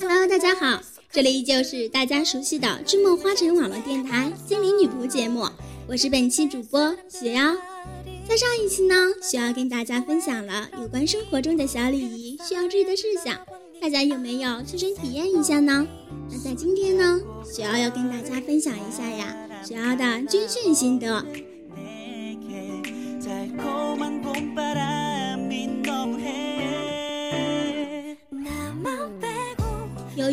Hello，大家好，这里依旧是大家熟悉的《知梦花城》网络电台《精灵女仆》节目，我是本期主播雪妖。在上一期呢，雪瑶跟大家分享了有关生活中的小礼仪需要注意的事项，大家有没有亲身体验一下呢？那在今天呢，雪瑶要跟大家分享一下呀，雪瑶的军训心得。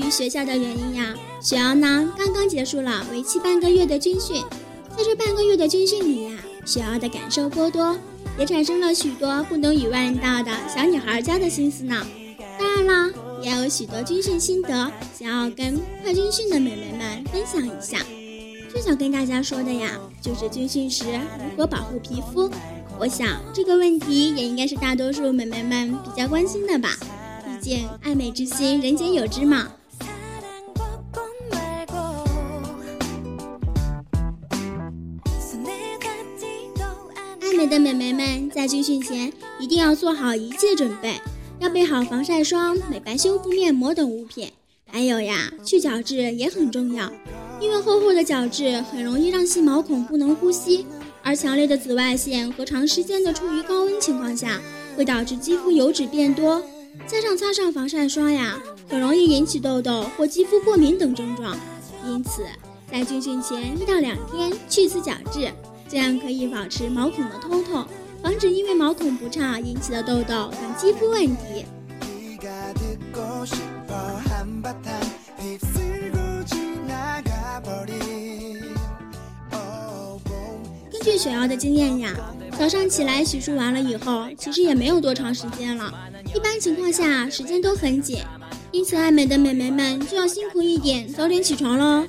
学校的原因呀，雪瑶呢刚刚结束了为期半个月的军训，在这半个月的军训里呀，雪瑶的感受颇多，也产生了许多不能与外人道的小女孩家的心思呢。当然了，也有许多军训心得想要跟快军训的美眉们分享一下。最想跟大家说的呀，就是军训时如何保护皮肤。我想这个问题也应该是大多数美眉们比较关心的吧，毕竟爱美之心人皆有之嘛。美的美眉们在军训前一定要做好一切准备，要备好防晒霜、美白修复面膜等物品。还有呀，去角质也很重要，因为厚厚的角质很容易让细毛孔不能呼吸，而强烈的紫外线和长时间的处于高温情况下，会导致肌肤油脂变多，加上擦上防晒霜呀，很容易引起痘痘或肌肤过敏等症状。因此，在军训前一到两天去一次角质。这样可以保持毛孔的通透，防止因为毛孔不畅引起的痘痘等肌肤问题。根据雪瑶的经验呀，早上起来洗漱完了以后，其实也没有多长时间了。一般情况下时间都很紧，因此爱美的美眉们就要辛苦一点，早点起床喽。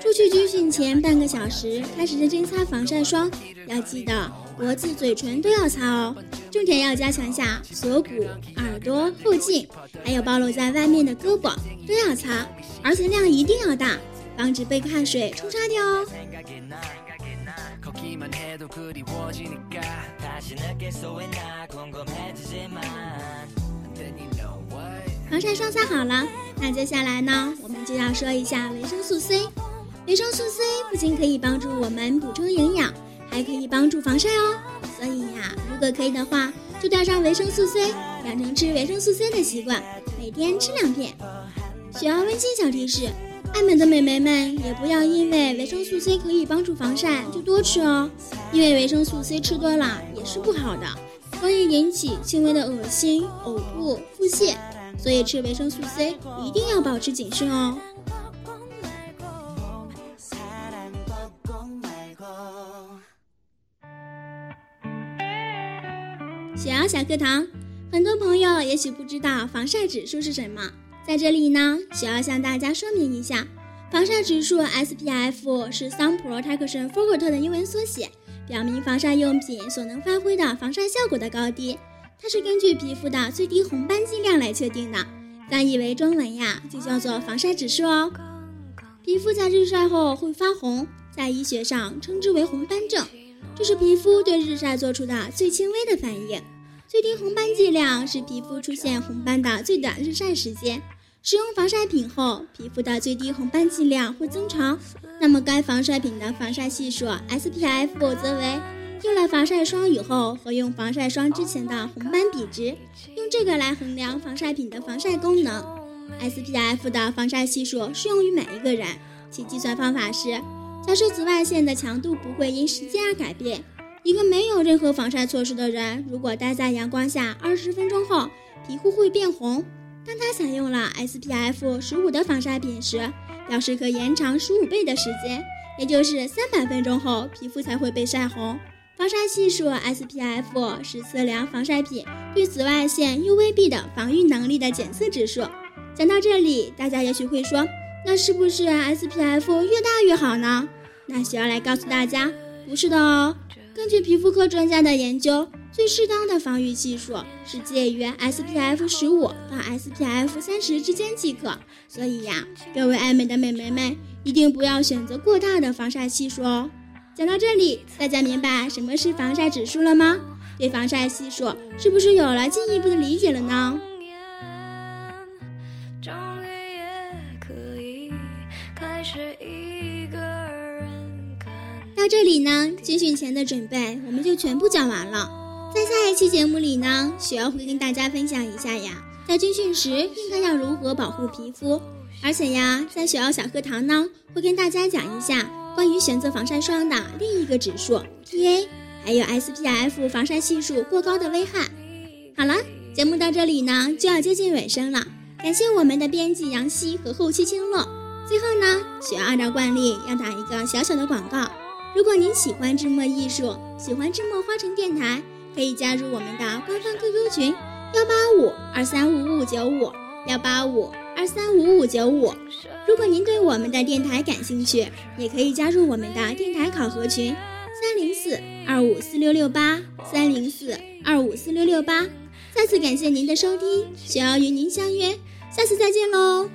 出去军训前半个小时开始认真擦防晒霜，要记得脖子、嘴唇都要擦哦。重点要加强下锁骨、耳朵、后颈，还有暴露在外面的胳膊都要擦，而且量一定要大，防止被汗水冲刷掉哦。防晒霜擦好了，那接下来呢，我们就要说一下维生素 C。维生素 C 不仅可以帮助我们补充营养，还可以帮助防晒哦。所以呀，如果可以的话，就带上维生素 C，养成吃维生素 C 的习惯，每天吃两片。需要温馨小提示：爱美的美眉们也不要因为维生素 C 可以帮助防晒就多吃哦，因为维生素 C 吃多了也是不好的，容易引起轻微的恶心、呕吐、腹泻。所以吃维生素 C 一定要保持谨慎哦。小课堂，很多朋友也许不知道防晒指数是什么，在这里呢，需要向大家说明一下，防晒指数 SPF 是 Sun Protection Factor 的英文缩写，表明防晒用品所能发挥的防晒效果的高低。它是根据皮肤的最低红斑剂量来确定的，翻译为中文呀，就叫做防晒指数哦。皮肤在日晒后会发红，在医学上称之为红斑症。这是皮肤对日晒做出的最轻微的反应。最低红斑剂量是皮肤出现红斑的最短日晒时间。使用防晒品后，皮肤的最低红斑剂量会增长。那么，该防晒品的防晒系数 SPF 则为用了防晒霜以后和用防晒霜之前的红斑比值，用这个来衡量防晒品的防晒功能。SPF 的防晒系数适用于每一个人，其计算方法是。假设紫外线的强度不会因时间而改变，一个没有任何防晒措施的人，如果待在阳光下二十分钟后，皮肤会变红。当他采用了 SPF 十五的防晒品时，表示可延长十五倍的时间，也就是三百分钟后，皮肤才会被晒红。防晒系数 SPF 是测量防晒品对紫外线 UVB 的防御能力的检测指数。讲到这里，大家也许会说，那是不是 SPF 越大越好呢？那需要来告诉大家，不是的哦。根据皮肤科专家的研究，最适当的防御系数是介于 SPF 十五到 SPF 三十之间即可。所以呀，各位爱美的美眉们，一定不要选择过大的防晒系数哦。讲到这里，大家明白什么是防晒指数了吗？对防晒系数是不是有了进一步的理解了呢？终于也可以开始一个到这里呢，军训前的准备我们就全部讲完了。在下一期节目里呢，雪儿会跟大家分享一下呀，在军训时应该要如何保护皮肤。而且呀，在雪儿小课堂呢，会跟大家讲一下关于选择防晒霜的另一个指数 PA，还有 SPF 防晒系数过高的危害。好了，节目到这里呢就要接近尾声了，感谢我们的编辑杨希和后期青乐。最后呢，雪儿按照惯例要打一个小小的广告。如果您喜欢智墨艺术，喜欢智墨花城电台，可以加入我们的官方 QQ 群：幺八五二三五五九五幺八五。二三五五九五，如果您对我们的电台感兴趣，也可以加入我们的电台考核群，三零四二五四六六八三零四二五四六六八。再次感谢您的收听，需要与您相约，下次再见喽，